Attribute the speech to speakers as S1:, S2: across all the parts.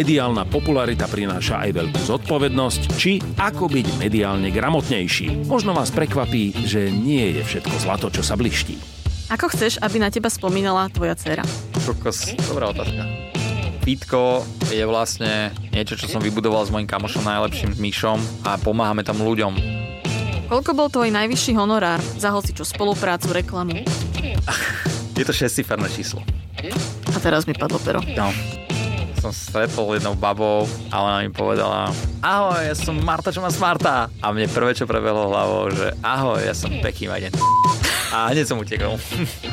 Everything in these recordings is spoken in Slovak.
S1: mediálna popularita prináša aj veľkú zodpovednosť, či ako byť mediálne gramotnejší. Možno vás prekvapí, že nie je všetko zlato, čo sa bliští.
S2: Ako chceš, aby na teba spomínala tvoja dcera?
S3: Kokos, dobrá otázka. Fitko je vlastne niečo, čo som vybudoval s mojim kamošom najlepším Myšom a pomáhame tam ľuďom.
S2: Koľko bol tvoj najvyšší honorár za hocičo spoluprácu, reklamu?
S3: Je to šestiferné číslo.
S2: A teraz mi padlo pero.
S3: No, som stretol jednou babou a ona mi povedala Ahoj, ja som Marta, čo má Smarta. A mne prvé, čo prebehlo hlavou, že ahoj, ja som Peky Majden. A hneď som utekol.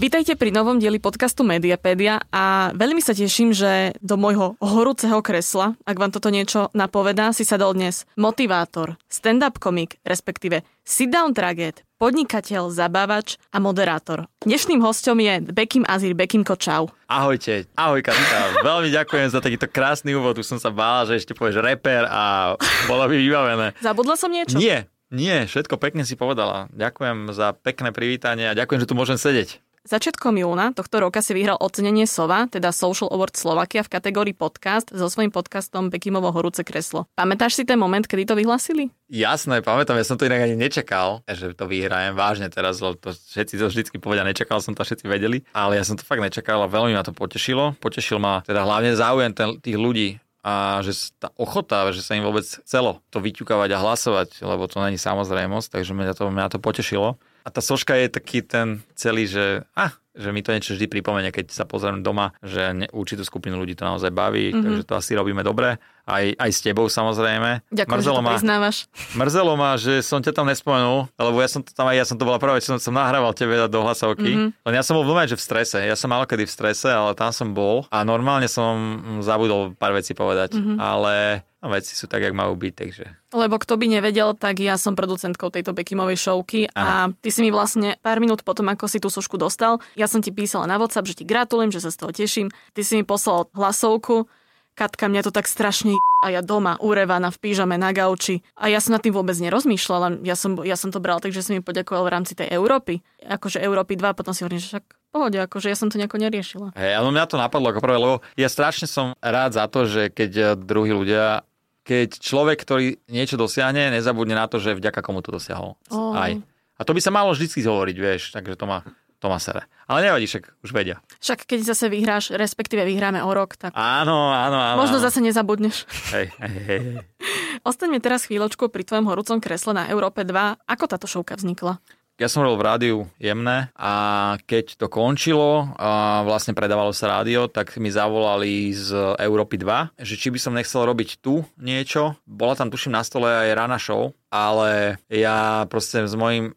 S2: Vítajte pri novom dieli podcastu Mediapedia a veľmi sa teším, že do môjho horúceho kresla, ak vám toto niečo napovedá, si sadol dnes motivátor, stand-up komik, respektíve sit-down traget, podnikateľ, zabávač a moderátor. Dnešným hostom je Bekim Azir. Bekimko, čau.
S3: Ahojte, ahoj Katka. Veľmi ďakujem za takýto krásny úvod. Už som sa bál, že ešte povieš reper a bolo by vybavené.
S2: Zabudla som niečo?
S3: Nie, nie, všetko pekne si povedala. Ďakujem za pekné privítanie a ďakujem, že tu môžem sedieť.
S2: Začiatkom júna tohto roka si vyhral ocenenie SOVA, teda Social Award Slovakia v kategórii podcast so svojím podcastom Bekimovo horúce kreslo. Pamätáš si ten moment, kedy to vyhlasili?
S3: Jasné, pamätám, ja som to inak ani nečakal, že to vyhrajem vážne teraz, lebo to všetci to vždycky povedia, nečakal som to, všetci vedeli, ale ja som to fakt nečakal a veľmi ma to potešilo. Potešil ma teda hlavne záujem tých ľudí, a že tá ochota, že sa im vôbec chcelo to vyťukávať a hlasovať, lebo to není samozrejmosť, takže mňa to, mňa to potešilo. A tá soška je taký ten celý, že, ah, že mi to niečo vždy pripomenie, keď sa pozriem doma, že ne, určitú skupinu ľudí to naozaj baví, mm-hmm. takže to asi robíme dobre. Aj, aj s tebou samozrejme.
S2: Ďakujem, mrzelo že to priznávaš.
S3: Mrzelo ma, že som ťa tam nespomenul, lebo ja som to tam aj, ja som to bola práve, čo som, som nahrával tebe do hlasovky. Mm-hmm. Len ja som bol v že v strese. Ja som mal kedy v strese, ale tam som bol a normálne som zabudol pár vecí povedať. Mm-hmm. Ale No veci sú tak, jak majú byť, takže...
S2: Lebo kto by nevedel, tak ja som producentkou tejto Bekimovej šovky a ty si mi vlastne pár minút potom, ako si tú sošku dostal, ja som ti písala na WhatsApp, že ti gratulujem, že sa z toho teším. Ty si mi poslal hlasovku, Katka, mňa to tak strašne a ja doma, urevaná v pížame na gauči. A ja som nad tým vôbec nerozmýšľala, ja som, ja som to bral tak, že si mi poďakoval v rámci tej Európy. Akože Európy 2, potom si hovorím, že však pohode, akože ja som to nejako neriešila.
S3: Hej, ale mňa to napadlo ako prvé, lebo ja strašne som rád za to, že keď druhí ľudia keď človek, ktorý niečo dosiahne, nezabudne na to, že vďaka komu to dosiahol. Oh. Aj. A to by sa malo vždy hovoriť, vieš, takže to má, to má sere. Ale nevadí, však už vedia.
S2: Však keď zase vyhráš, respektíve vyhráme o rok, tak...
S3: Áno, áno, áno.
S2: Možno zase nezabudneš.
S3: Hej, hej, hej.
S2: Ostaňme teraz chvíľočku pri tvojom horúcom kresle na Európe 2. Ako táto šovka vznikla?
S3: Ja som robil v rádiu jemné a keď to končilo a vlastne predávalo sa rádio, tak mi zavolali z Európy 2, že či by som nechcel robiť tu niečo. Bola tam tuším na stole aj rána show, ale ja proste s mojím...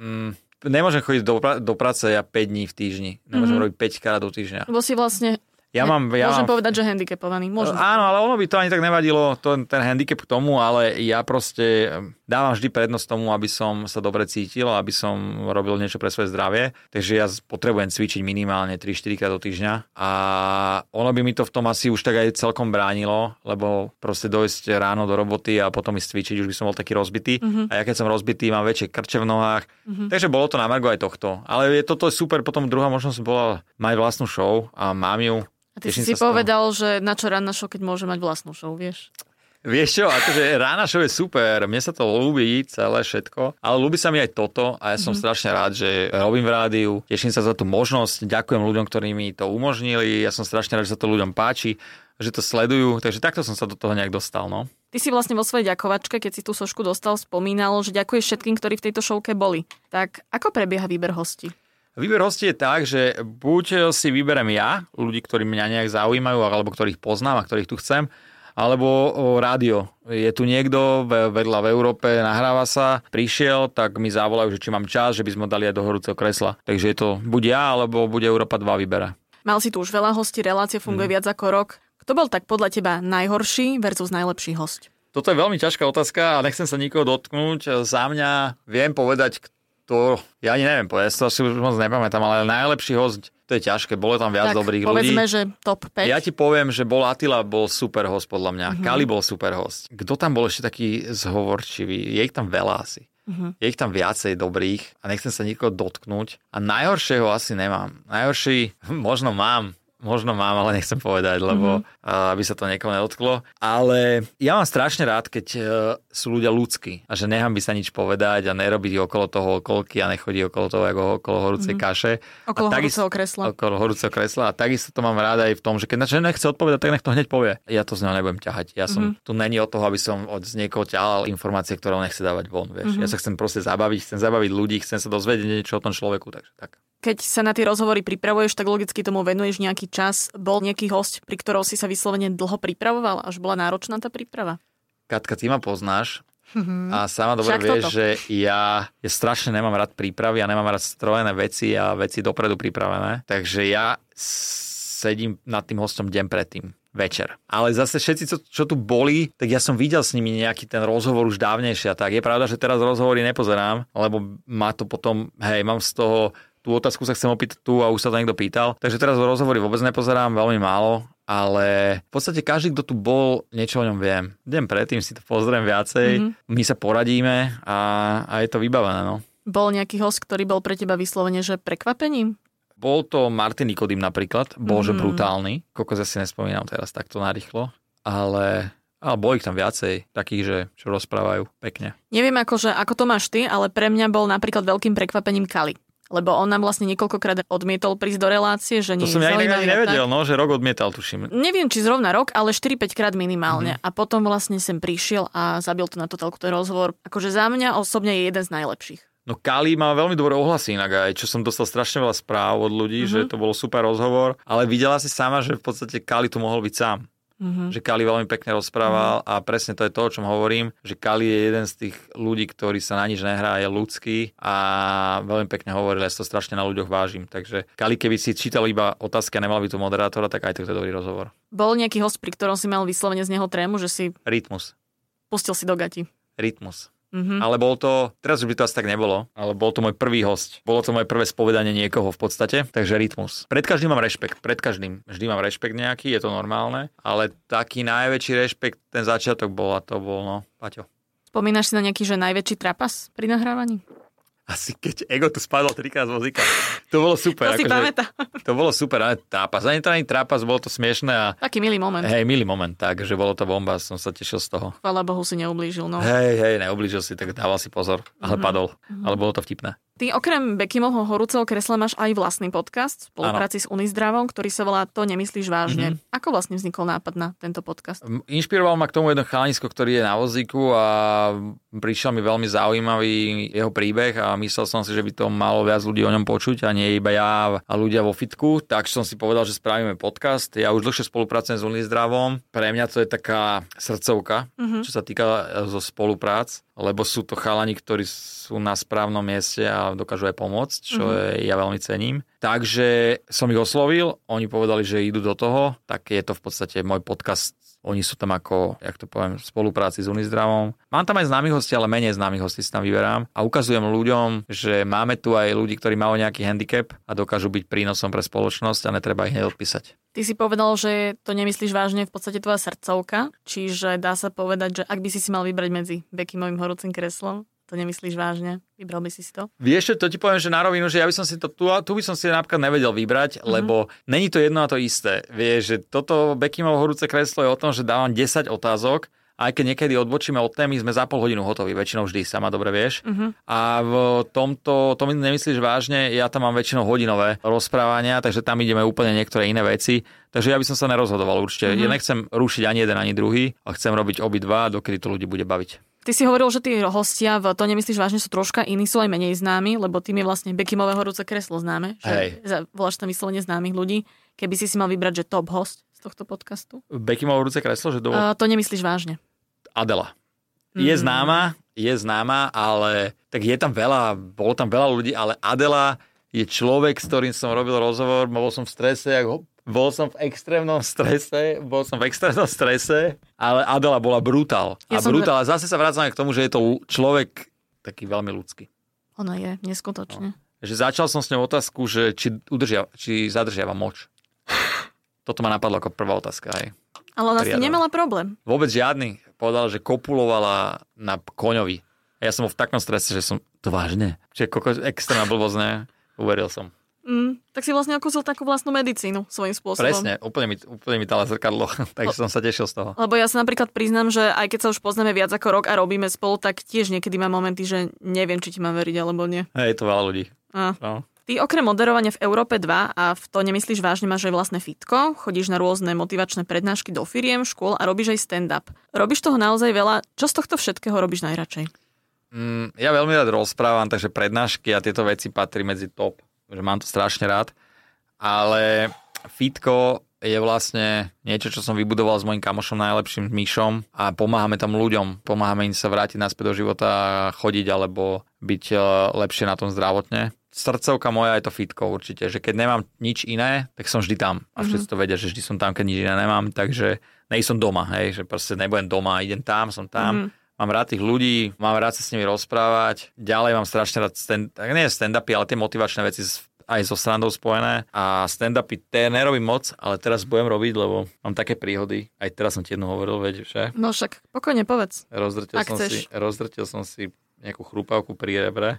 S3: Mm, nemôžem chodiť do, do práce ja 5 dní v týždni. Nemôžem mm-hmm. robiť 5 krát do týždňa.
S2: Lebo si vlastne
S3: ja mám, ja
S2: Môžem
S3: mám...
S2: povedať, že handicapovaný. Môžem.
S3: Áno, ale ono by to ani tak nevadilo, to, ten handicap k tomu, ale ja proste dávam vždy prednosť tomu, aby som sa dobre cítil, aby som robil niečo pre svoje zdravie. Takže ja potrebujem cvičiť minimálne 3-4 krát do týždňa a ono by mi to v tom asi už tak aj celkom bránilo, lebo proste dojsť ráno do roboty a potom ísť cvičiť, už by som bol taký rozbitý. Mm-hmm. A ja keď som rozbitý, mám väčšie krče v nohách. Mm-hmm. Takže bolo to na margo aj tohto. Ale je toto super, potom druhá možnosť bola mať vlastnú show a mám ju
S2: a ty Teším si povedal, že na čo rána show, keď môže mať vlastnú show, vieš?
S3: Vieš čo, akože rána show je super, mne sa to ľúbi celé všetko, ale ľúbi sa mi aj toto a ja som mm-hmm. strašne rád, že robím v rádiu, teším sa za tú možnosť, ďakujem ľuďom, ktorí mi to umožnili, ja som strašne rád, že sa to ľuďom páči, že to sledujú, takže takto som sa do toho nejak dostal, no.
S2: Ty si vlastne vo svojej ďakovačke, keď si tú sošku dostal, spomínal, že ďakuješ všetkým, ktorí v tejto šovke boli. Tak ako prebieha výber hostí?
S3: Výber hostí je tak, že buď si vyberem ja, ľudí, ktorí mňa nejak zaujímajú, alebo ktorých poznám a ktorých tu chcem, alebo rádio. Je tu niekto vedľa v Európe, nahráva sa, prišiel, tak mi zavolajú, že či mám čas, že by sme dali aj do horúceho kresla. Takže je to buď ja, alebo bude Európa 2 vybera.
S2: Mal si tu už veľa hostí, relácia funguje mm. viac ako rok. Kto bol tak podľa teba najhorší versus najlepší host?
S3: Toto je veľmi ťažká otázka a nechcem sa nikoho dotknúť. Za mňa viem povedať, kto... Ja ani neviem povedať, to asi už moc nepamätám, ale najlepší host, to je ťažké, bolo tam viac
S2: tak,
S3: dobrých
S2: povedzme,
S3: ľudí.
S2: že top 5.
S3: Ja ti poviem, že bol Attila, bol super host podľa mňa.
S2: Mhm.
S3: Kali bol super host. Kto tam bol ešte taký zhovorčivý? Je ich tam veľa asi.
S2: Mhm.
S3: Je ich tam viacej dobrých a nechcem sa nikoho dotknúť. A najhoršieho asi nemám. Najhorší možno mám, Možno mám, ale nechcem povedať, lebo mm-hmm. aby sa to niekoho nedotklo. Ale ja mám strašne rád, keď uh, sú ľudia ľudskí a že nechám by sa nič povedať a nerobiť okolo toho okolky a nechodí okolo toho ako okolo horúcej mm-hmm. kaše.
S2: Okolo
S3: a
S2: horúceho kresla.
S3: Okolo horúceho kresla. A takisto to mám rád aj v tom, že keď na čo nechce odpovedať, tak nech to hneď povie. Ja to z neho nebudem ťahať. Ja som mm-hmm. tu není od toho, aby som od z niekoho ťahal informácie, ktoré on nechce dávať von. Vieš. Mm-hmm. Ja sa chcem proste zabaviť, chcem zabaviť ľudí, chcem sa dozvedieť niečo o tom človeku. Takže tak.
S2: Keď sa na tie rozhovory pripravuješ, tak logicky tomu venuješ nejaký čas. Bol nejaký host, pri ktorom si sa vyslovene dlho pripravoval, až bola náročná tá príprava?
S3: Katka, ty ma poznáš a sama dobre
S2: Však
S3: vieš,
S2: toto.
S3: že ja, ja strašne nemám rád prípravy a nemám rád strojené veci a veci dopredu pripravené. Takže ja sedím nad tým hostom deň predtým večer. Ale zase všetci, čo, čo tu boli, tak ja som videl s nimi nejaký ten rozhovor už dávnejšie a tak. Je pravda, že teraz rozhovory nepozerám, lebo má to potom, hej, mám z toho tú otázku sa chcem opýtať tu a už sa to niekto pýtal. Takže teraz rozhovory vôbec nepozerám, veľmi málo, ale v podstate každý, kto tu bol, niečo o ňom viem. Idem predtým, si to pozriem viacej, mm-hmm. my sa poradíme a, a je to vybavené. No.
S2: Bol nejaký host, ktorý bol pre teba vyslovene, že prekvapením?
S3: Bol to Martin Nikodým napríklad, bol
S2: Mhm.
S3: že brutálny, koľko si nespomínam teraz takto narýchlo, ale, ale boli ich tam viacej, takých, že čo rozprávajú pekne.
S2: Neviem akože, ako to máš ty, ale pre mňa bol napríklad veľkým prekvapením Kali. Lebo on nám vlastne niekoľkokrát odmietol prísť do relácie, že
S3: To
S2: nie
S3: som
S2: je
S3: ja inak ani
S2: a tak.
S3: nevedel, no, že rok odmietal, tuším.
S2: Neviem, či zrovna rok, ale 4-5 krát minimálne.
S3: Mhm.
S2: Mm-hmm. A potom vlastne sem prišiel a zabil to na totálku ten rozhovor. Akože za mňa osobne je jeden z najlepších.
S3: No Kali má veľmi dobré ohlasy inak aj, čo som dostal strašne veľa správ od ľudí, mm-hmm. že to bol super rozhovor, ale videla si sama, že v podstate Kali tu mohol byť sám.
S2: Mm-hmm.
S3: Že Kali veľmi pekne rozprával a presne to je to, o čom hovorím, že Kali je jeden z tých ľudí, ktorý sa na nič nehrá, je ľudský a veľmi pekne hovoril, ja si to strašne na ľuďoch vážim. Takže Kali, keby si čítal iba otázky a nemal by tu moderátora, tak aj to je dobrý rozhovor.
S2: Bol nejaký host, pri ktorom si mal vyslovene z neho trému, že si
S3: Rytmus.
S2: pustil si do gati.
S3: Rytmus.
S2: Mm-hmm.
S3: Ale bol to, teraz už by to asi tak nebolo, ale bol to môj prvý host. Bolo to moje prvé spovedanie niekoho v podstate, takže rytmus. Pred každým mám rešpekt, pred každým. Vždy mám rešpekt nejaký, je to normálne, ale taký najväčší rešpekt, ten začiatok bol a to bol, no, Paťo.
S2: Spomínaš si na nejaký, že najväčší trapas pri nahrávaní?
S3: Asi keď Ego tu spadol trikrát z vozíka. To bolo super.
S2: To si
S3: akože-
S2: pamätá.
S3: to bolo super, ale trápas. Ani to ani trápas, bolo to smiešné a
S2: Taký milý moment.
S3: hej, milý moment, tak, že bolo to bomba, som sa tešil z toho.
S2: Chvála Bohu si neublížil. No.
S3: Hej, hej, neoblížil si, tak dával si pozor, ale
S2: Mhm.
S3: padol. Ale bolo to vtipné.
S2: Ty okrem Bekimovho horúceho kresla máš aj vlastný podcast v spolupráci s Unizdravom, ktorý sa volá To nemyslíš vážne.
S3: Mhm.
S2: Ako vlastne vznikol nápad na tento podcast?
S3: Inšpiroval ma k tomu jeden chalanisko, ktorý je na vozíku a prišiel mi veľmi zaujímavý jeho príbeh a myslel som si, že by to malo viac ľudí o ňom počuť a nie iba ja a ľudia vo fitku. Tak som si povedal, že spravíme podcast. Ja už dlhšie spolupracujem s Unizdravom. Pre mňa to je taká srdcovka,
S2: Mhm.
S3: čo sa týka e, zo spoluprác, lebo sú to chalani, ktorí sú na správnom mieste a dokážu aj pomôcť, čo
S2: Mhm.
S3: je, ja veľmi cením. Takže som ich oslovil, oni povedali, že idú do toho, tak je to v podstate môj podcast. Oni sú tam ako, jak to poviem, v spolupráci s Unizdravom. Mám tam aj známych hostí, ale menej známych hostí si tam vyberám a ukazujem ľuďom, že máme tu aj ľudí, ktorí majú nejaký handicap a dokážu byť prínosom pre spoločnosť a netreba ich neodpísať.
S2: Ty si povedal, že to nemyslíš vážne v podstate tvoja srdcovka, čiže dá sa povedať, že ak by si si mal vybrať medzi Bekimovým horúcim kreslom, to nemyslíš vážne, vybral by si si to?
S3: Vieš, to ti poviem, že na rovinu, že ja by som si to, tu, tu by som si napríklad nevedel vybrať, mm-hmm. lebo není to jedno a to isté. Vieš, že toto Bekimovo horúce kreslo je o tom, že dávam 10 otázok, aj keď niekedy odbočíme od témy, sme za pol hodinu hotoví, väčšinou vždy, sama dobre vieš.
S2: Mhm.
S3: A v tomto, to mi nemyslíš vážne, ja tam mám väčšinou hodinové rozprávania, takže tam ideme úplne niektoré iné veci. Takže ja by som sa nerozhodoval určite.
S2: Mhm.
S3: Ja nechcem rušiť ani jeden, ani druhý a chcem robiť obidva, dokedy to ľudí bude baviť.
S2: Ty si hovoril, že tí hostia v To nemyslíš vážne sú troška iní, sú aj menej známi, lebo tým je vlastne Bekimové horúce kreslo známe, že
S3: Hej.
S2: voláš tam vyslovene známych ľudí. Keby si si mal vybrať, že top host z tohto podcastu?
S3: Bekimovo horúce kreslo, že do...
S2: Uh, to nemyslíš vážne.
S3: Adela. Je
S2: Mm.
S3: známa, je známa, ale tak je tam veľa, bolo tam veľa ľudí, ale Adela je človek, s ktorým som robil rozhovor, bol som v strese, ako bol som v extrémnom strese, bol som v extrémnom strese, ale Adela bola brutál.
S2: Ja
S3: a
S2: som-
S3: brutál. A zase sa vracame k tomu, že je to človek taký veľmi ľudský.
S2: Ona je, neskutočne.
S3: Že začal som s ňou otázku, že či, udržia, či zadržiava moč. Toto ma napadlo ako prvá otázka. Aj.
S2: Ale ona s tým
S3: Riadna.
S2: nemala problém.
S3: Vôbec žiadny. Povedala, že kopulovala na koňovi. A ja som bol v takom strese, že som... To vážne? Čiže koko, extrémna blbosť, ne? Uveril som.
S2: Mm, tak si vlastne okúsil takú vlastnú medicínu svojím spôsobom.
S3: Presne, úplne mi, úplne mi dala zrkadlo, takže som sa tešil z toho.
S2: Lebo ja sa napríklad priznám, že aj keď sa už poznáme viac ako rok a robíme spolu, tak tiež niekedy mám momenty, že neviem, či ti mám veriť alebo nie.
S3: Hej, je to veľa ľudí.
S2: A.
S3: No.
S2: Ty okrem moderovania v Európe 2 a v to nemyslíš vážne, máš aj vlastné fitko, chodíš na rôzne motivačné prednášky do firiem, škôl a robíš aj stand-up. Robíš toho naozaj veľa. Čo z tohto všetkého robíš najradšej?
S3: Mm, ja veľmi rád rozprávam, takže prednášky a tieto veci patrí medzi top. Že mám to strašne rád. Ale fitko je vlastne niečo, čo som vybudoval s mojim kamošom najlepším Myšom a pomáhame tam ľuďom. Pomáhame im sa vrátiť naspäť do života, chodiť alebo byť eh, lepšie na tom zdravotne. Srdcovka moja je to fitko určite, že keď nemám nič iné, tak som vždy tam. A všetci to vedia, že vždy som tam, keď nič iné nemám, takže nej som doma, hej, že proste nebudem doma, idem tam, som tam. Mám rád tých ľudí, mám rád sa s nimi rozprávať. Ďalej mám strašne rád stand, nie stand-upy, ale tie motivačné veci aj so srandou spojené. A stand-upy tie nerobím moc, ale teraz budem robiť, lebo mám také príhody. Aj teraz som ti jednu hovoril, veď, že?
S2: No však pokojne povedz.
S3: Rozdrtil som,
S2: chceš.
S3: si, rozdrtil som si nejakú chrupavku pri rebre.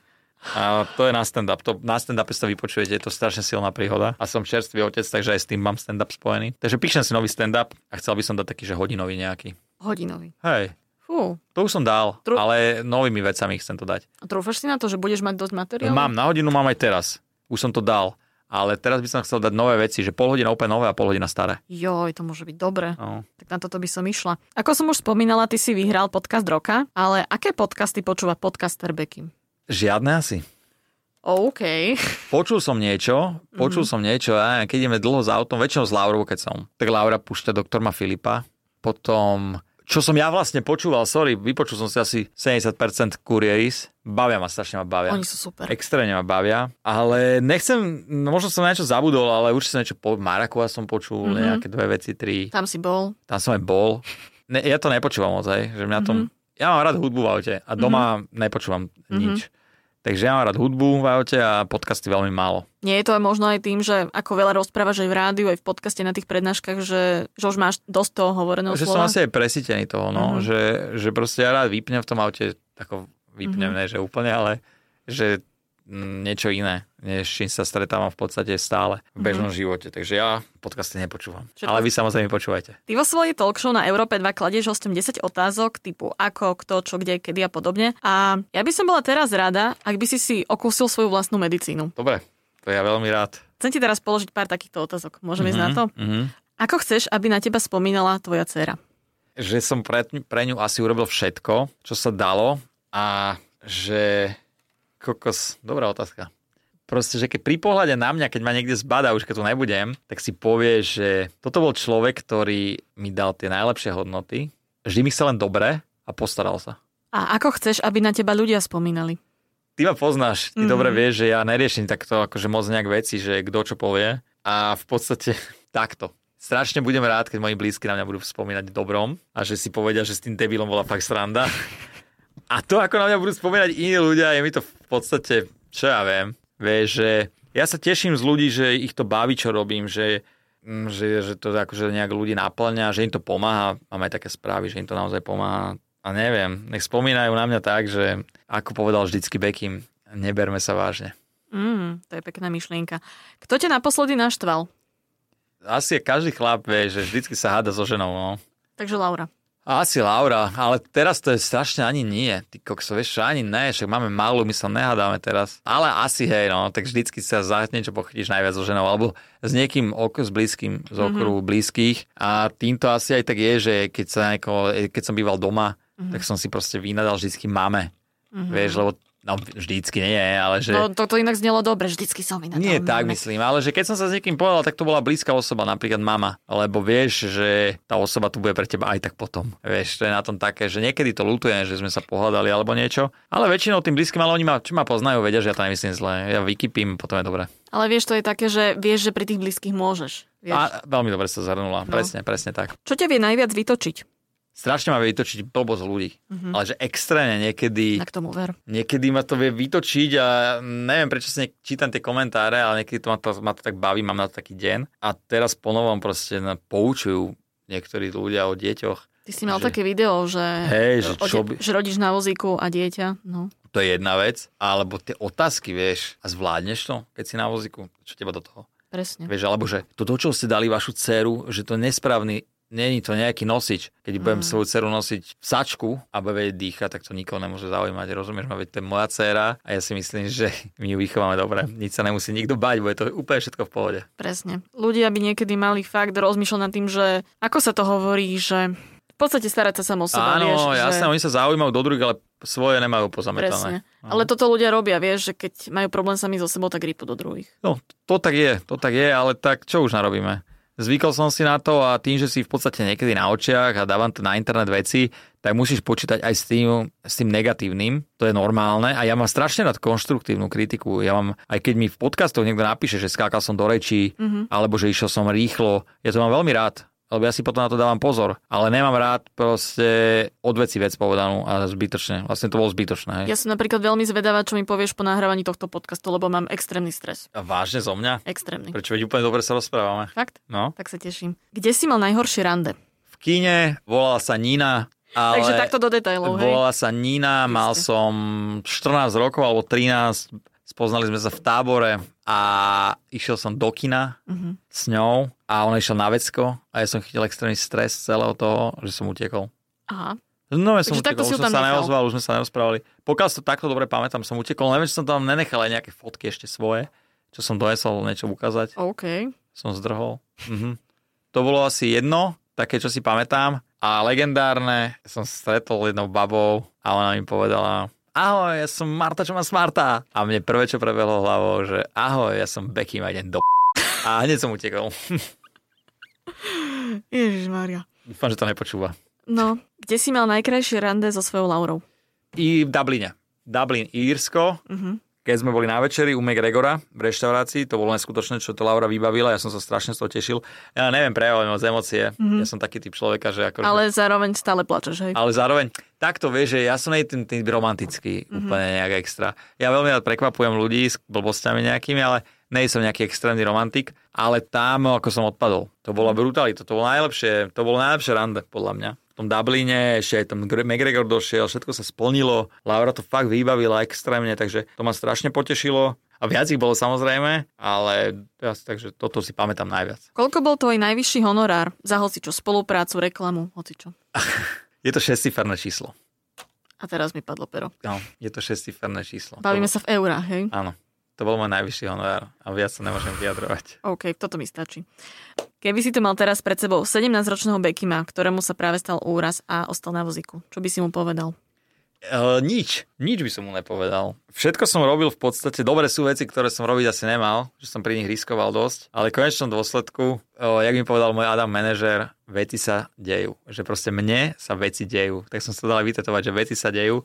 S3: A to je na stand-up. To, na stand-upe to vypočujete, je to strašne silná príhoda. A som čerstvý otec, takže aj s tým mám stand-up spojený. Takže píšem si nový stand-up a chcel by som dať taký, že hodinový nejaký.
S2: Hodinový.
S3: Hej,
S2: Fú.
S3: to už som dal,
S2: Tru-
S3: ale novými vecami chcem to dať.
S2: A trúfaš si na to, že budeš mať dosť materiálu?
S3: Mám, na hodinu mám aj teraz. Už som to dal. Ale teraz by som chcel dať nové veci, že pol hodina úplne nové a pol hodina staré.
S2: Joj, to môže byť dobre.
S3: No.
S2: Tak na toto by som išla. Ako som už spomínala, ty si vyhral podcast roka, ale aké podcasty počúva podcaster Bekim?
S3: Žiadne asi.
S2: OK.
S3: Počul som niečo, počul som niečo, a keď ideme dlho s autom, väčšinou s Laurou, keď som. Tak Laura púšťa doktorma Filipa. Potom, čo som ja vlastne počúval, sorry, vypočul som si asi 70% Kurieris. Bavia ma, strašne ma bavia.
S2: Oni sú super.
S3: Extrémne ma bavia, ale nechcem, no možno som na niečo zabudol, ale určite som niečo po Marakua som počul, mm-hmm. nejaké dve veci, tri.
S2: Tam si bol.
S3: Tam som aj bol. Ne, ja to nepočúvam moc, že mňa tom... Ja mám rád hudbu v aute a doma nepočúvam nič. Takže ja mám rád hudbu v aute a podcasty veľmi málo.
S2: Nie je to možno aj tým, že ako veľa rozprávaš aj v rádiu, aj v podcaste na tých prednáškach, že, že už máš dosť toho hovoreného
S3: že som
S2: slova?
S3: asi aj presítený toho, no, že, že proste ja rád vypnem v tom aute, ako vypnem, ne, že úplne, ale že niečo iné, než čím sa stretávam v podstate stále v bežnom živote. Takže ja podcasty nepočúvam.
S2: Čo
S3: Ale vy samozrejme počúvajte.
S2: Ty vo svojej talk show na Európe 2 kladieš hostom 10 otázok typu ako, kto, čo, kde, kedy a podobne. A ja by som bola teraz rada, ak by si si okúsil svoju vlastnú medicínu.
S3: Dobre, to ja veľmi rád.
S2: Chcem ti teraz položiť pár takýchto otázok. Môžeme ísť na to?
S3: Mhm.
S2: Ako chceš, aby na teba spomínala tvoja dcéra?
S3: že som pre, pre ňu asi urobil všetko, čo sa dalo a že kokos, dobrá otázka. Proste, že keď pri pohľade na mňa, keď ma niekde zbadá, už keď tu nebudem, tak si povie, že toto bol človek, ktorý mi dal tie najlepšie hodnoty, vždy mi chcel len dobre a postaral sa.
S2: A ako chceš, aby na teba ľudia spomínali?
S3: Ty ma poznáš, ty
S2: Mhm.
S3: dobre vieš, že ja neriešim takto akože moc nejak veci, že kto čo povie a v podstate takto. Strašne budem rád, keď moji blízky na mňa budú spomínať dobrom a že si povedia, že s tým debilom bola fakt sranda. A to, ako na mňa budú spomínať iní ľudia, je mi to v podstate, čo ja viem, vieš, že ja sa teším z ľudí, že ich to baví, čo robím, že, mm, že, že to akože nejak ľudí naplňa, že im to pomáha. Mám aj také správy, že im to naozaj pomáha. A neviem, nech spomínajú na mňa tak, že ako povedal vždycky Bekim, neberme sa vážne.
S2: Mm, to je pekná myšlienka. Kto ťa naposledy naštval?
S3: Asi každý chlap vie, že vždycky sa háda so ženou, no.
S2: Takže Laura.
S3: Asi Laura, ale teraz to je strašne ani nie. Ty kokso, vieš ani ne, však máme malú, my sa nehádame teraz. Ale asi hej, no, tak vždycky sa za niečo pochytíš najviac so ženou, alebo s niekým oko, s blízkym, z okruhu mm-hmm. blízkych. A týmto asi aj tak je, že keď, sa nejako, keď som býval doma, mm-hmm. tak som si proste vynadal vždycky máme. Mm-hmm. Vieš, lebo No vždycky nie, ale že...
S2: No, toto inak znelo dobre, vždycky som inak.
S3: Nie tak myslím, ale že keď som sa s niekým povedal, tak to bola blízka osoba, napríklad mama. Lebo vieš, že tá osoba tu bude pre teba aj tak potom. Vieš, to je na tom také, že niekedy to lutujem, že sme sa pohľadali alebo niečo. Ale väčšinou tým blízkym, ale oni ma, čo ma poznajú, vedia, že ja to nemyslím zle. Ja vykypím, potom je dobre.
S2: Ale vieš, to je také, že vieš, že pri tých blízkych môžeš. Vieš.
S3: A veľmi dobre sa zhrnula. No. Presne, presne tak.
S2: Čo ťa vie najviac vytočiť?
S3: Strašne ma vie vytočiť blbosť ľudí. Mm-hmm. Ale že extrémne niekedy...
S2: Tak tomu ver.
S3: Niekedy ma to vie vytočiť a neviem, prečo si čítam tie komentáre, ale niekedy to ma, to ma to tak baví, mám na to taký deň. A teraz po novom proste poučujú niektorí ľudia o deťoch.
S2: Ty si mal že, také video, že,
S3: hej, že, čo
S2: by... že rodíš na vozíku a dieťa. No.
S3: To je jedna vec. Alebo tie otázky, vieš, a zvládneš to, keď si na vozíku? Čo teba do toho?
S2: Presne.
S3: Vieš, alebo že to, do čo ste dali vašu dceru, že to nesprávny Není to nejaký nosič. Keď budem mm. svoju dceru nosiť v sačku a bude vedieť dýchať, tak to nikoho nemôže zaujímať. Rozumieš ma, veď to je moja dcéra a ja si myslím, že my ju vychováme dobre. Nič sa nemusí nikto bať, bude to úplne všetko v pohode.
S2: Presne. Ľudia by niekedy mali fakt rozmýšľať nad tým, že ako sa to hovorí, že v podstate starať sa samo o seba.
S3: Áno,
S2: vieš,
S3: jasné,
S2: že...
S3: oni sa zaujímajú do druhých, ale svoje nemajú pozametané.
S2: Presne. No. Ale toto ľudia robia, vieš, že keď majú problém sami so sebou, tak rýpu do druhých.
S3: No, to tak je, to tak je, ale tak čo už narobíme? Zvykol som si na to a tým, že si v podstate niekedy na očiach a dávam to na internet veci, tak musíš počítať aj s tým, s tým negatívnym. To je normálne a ja mám strašne rád konštruktívnu kritiku. Ja mám, aj keď mi v podcastoch niekto napíše, že skákal som do rečí, mm-hmm. alebo že išiel som rýchlo, ja to mám veľmi rád lebo ja si potom na to dávam pozor. Ale nemám rád proste od veci vec povedanú a zbytočne. Vlastne to bolo zbytočné. Hej.
S2: Ja som napríklad veľmi zvedavá, čo mi povieš po nahrávaní tohto podcastu, lebo mám extrémny stres.
S3: A vážne zo mňa?
S2: Extrémny.
S3: Prečo veď úplne dobre sa rozprávame?
S2: Fakt?
S3: No.
S2: Tak sa teším. Kde si mal najhoršie rande?
S3: V kine volala sa Nina, ale
S2: Takže takto do detajlov, hej?
S3: Volala sa Nina, mal som 14 rokov alebo 13 Spoznali sme sa v tábore a išiel som do kina uh-huh. s ňou a ona išla na vecko a ja som chytil extrémny stres celého toho, že som utekol.
S2: Aha.
S3: No, ja som utekol, už som sa neozval, už sme sa nerozprávali. Pokiaľ si to takto dobre pamätám, som utekol, neviem, či som tam nenechal aj nejaké fotky ešte svoje, čo som donesol niečo ukázať.
S2: OK.
S3: Som zdrhol. Uh-huh. To bolo asi jedno, také, čo si pamätám. A legendárne, som stretol jednou babou a ona mi povedala, ahoj, ja som Marta, čo má smarta. A mne prvé, čo prebehlo hlavou, že ahoj, ja som Becky, ma idem do A hneď som utekol.
S2: Ježiš Maria.
S3: Dúfam, že to nepočúva.
S2: No, kde si mal najkrajšie rande so svojou Laurou?
S3: I v Dubline. Dublin, Írsko. Uh-huh keď sme boli na večeri u McGregora v reštaurácii, to bolo neskutočné, čo to Laura vybavila, ja som sa strašne z toho tešil. Ja neviem prejavovať moc emócie, mm-hmm. ja som taký typ človeka, že ako...
S2: Ale zároveň stále plačeš, hej?
S3: Ale zároveň, takto vieš, že ja som nej ten, ten romantický, mm-hmm. úplne nejak extra. Ja veľmi rád prekvapujem ľudí s blbostiami nejakými, ale nej som nejaký extrémny romantik, ale tam, ako som odpadol, to bolo brutalita, to bolo najlepšie, to bolo najlepšie rande, podľa mňa tom Dubline, ešte aj tam McGregor došiel, všetko sa splnilo. Laura to fakt vybavila extrémne, takže to ma strašne potešilo. A viac ich bolo samozrejme, ale ja, takže toto si pamätám najviac.
S2: Koľko bol tvoj najvyšší honorár za hocičo, spoluprácu, reklamu, hocičo?
S3: je to šestiferné číslo.
S2: A teraz mi padlo pero.
S3: No, je to šestiferné číslo.
S2: Bavíme to... sa v eurách, hej?
S3: Áno. To bol môj najvyšší honorár a viac sa nemôžem vyjadrovať.
S2: OK, toto mi stačí. Keby si to mal teraz pred sebou 17-ročného Bekima, ktorému sa práve stal úraz a ostal na vozíku, čo by si mu povedal?
S3: Uh, nič. Nič by som mu nepovedal. Všetko som robil v podstate. Dobre sú veci, ktoré som robiť asi nemal, že som pri nich riskoval dosť. Ale v konečnom dôsledku, uh, jak mi povedal môj Adam manažer, veci sa dejú. Že proste mne sa veci dejú. Tak som sa dal vytetovať, že veci sa dejú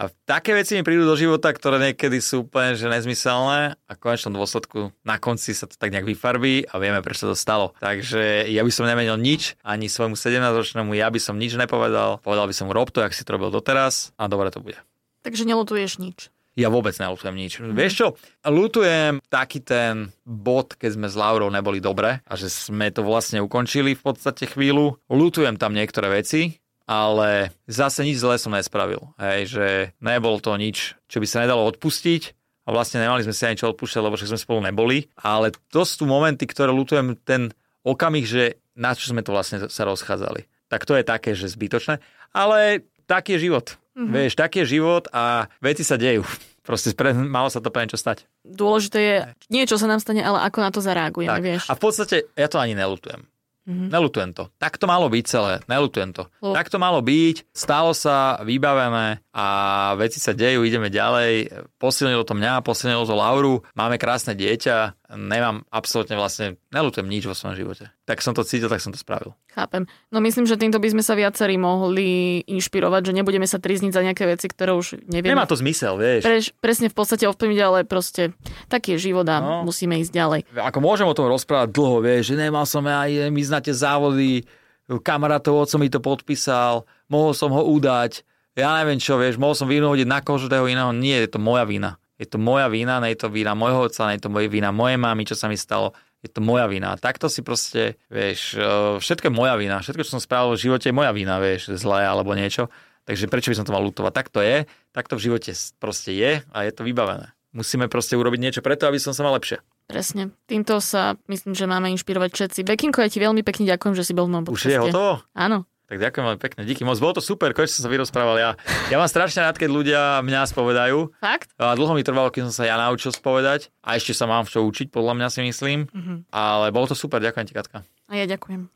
S3: a také veci mi prídu do života, ktoré niekedy sú úplne že nezmyselné a v konečnom dôsledku na konci sa to tak nejak vyfarbí a vieme, prečo to stalo. Takže ja by som nemenil nič, ani svojmu 17-ročnému ja by som nič nepovedal. Povedal by som, rob to, jak si to robil doteraz a dobre to bude.
S2: Takže nelutuješ nič?
S3: Ja vôbec nelutujem nič. Mm. Vieš čo, lutujem taký ten bod, keď sme s Laurou neboli dobre a že sme to vlastne ukončili v podstate chvíľu. Lutujem tam niektoré veci, ale zase nič zlé som nespravil. Hej, že nebol to nič, čo by sa nedalo odpustiť a vlastne nemali sme si ani čo odpúšťať, lebo však sme spolu neboli. Ale to sú momenty, ktoré lutujem ten okamih, že na čo sme to vlastne sa rozchádzali. Tak to je také, že zbytočné. Ale taký je život. Mm-hmm. Vieš, taký je život a veci sa dejú. Proste pre, malo sa to pre niečo stať.
S2: Dôležité je, nie čo sa nám stane, ale ako na to zareagujeme,
S3: tak.
S2: vieš.
S3: A v podstate ja to ani nelutujem. Mm-hmm. Nelutujem to. Tak to malo byť celé. Nelutujem to.
S2: Lebo-
S3: Tak to malo byť. Stalo sa, vybavené a veci sa dejú, ideme ďalej. Posilnilo to mňa, posilnilo to Lauru. Máme krásne dieťa. Nemám absolútne vlastne, nelutujem nič vo svojom živote. Tak som to cítil, tak som to spravil.
S2: Chápem. No myslím, že týmto by sme sa viacerí mohli inšpirovať, že nebudeme sa trizniť za nejaké veci, ktoré už nevieme.
S3: Nemá to zmysel, vieš.
S2: Preš, presne v podstate ovplyvniť, ale proste taký je život a
S3: No.
S2: musíme ísť ďalej.
S3: ako môžem o tom rozprávať dlho, vieš, že nemal som aj, my znáte závody, kamarátov, otco mi to podpísal, mohol som ho udať, ja neviem čo, vieš, mohol som vinu hodiť na každého iného, nie, je to moja vina. Je to moja vina, nie je to vina môjho otca, nie je to moja vina mojej mamy, čo sa mi stalo, je to moja vina. A takto si proste, vieš, eh, všetko je moja vina, všetko, čo som spravil v živote je moja vina, vieš, zlé alebo niečo. Takže prečo by som to mal lutovať? Tak to je, tak to v živote proste je a je to vybavené. Musíme proste urobiť niečo preto, aby som sa mal lepšie.
S2: Presne. Týmto sa myslím, že máme inšpirovať všetci. Bekinko, ja ti veľmi pekne ďakujem, že si bol v mojom
S3: Už je hotovo?
S2: Áno.
S3: Tak ďakujem veľmi pekne, díky moc. Bolo to super, konečne som sa vyrozprával ja. Ja mám strašne rád, keď ľudia mňa spovedajú.
S2: Fakt?
S3: A dlho mi trvalo, kým som sa ja naučil spovedať. A ešte sa mám v čo učiť, podľa mňa si myslím.
S2: Mhm.
S3: Ale bolo to super, ďakujem ti, Katka.
S2: A ja ďakujem.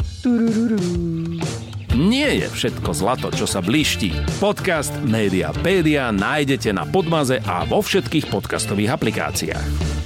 S1: Nie je všetko zlato, čo sa bliští. Podcast Mediapédia nájdete na Podmaze a vo všetkých podcastových aplikáciách.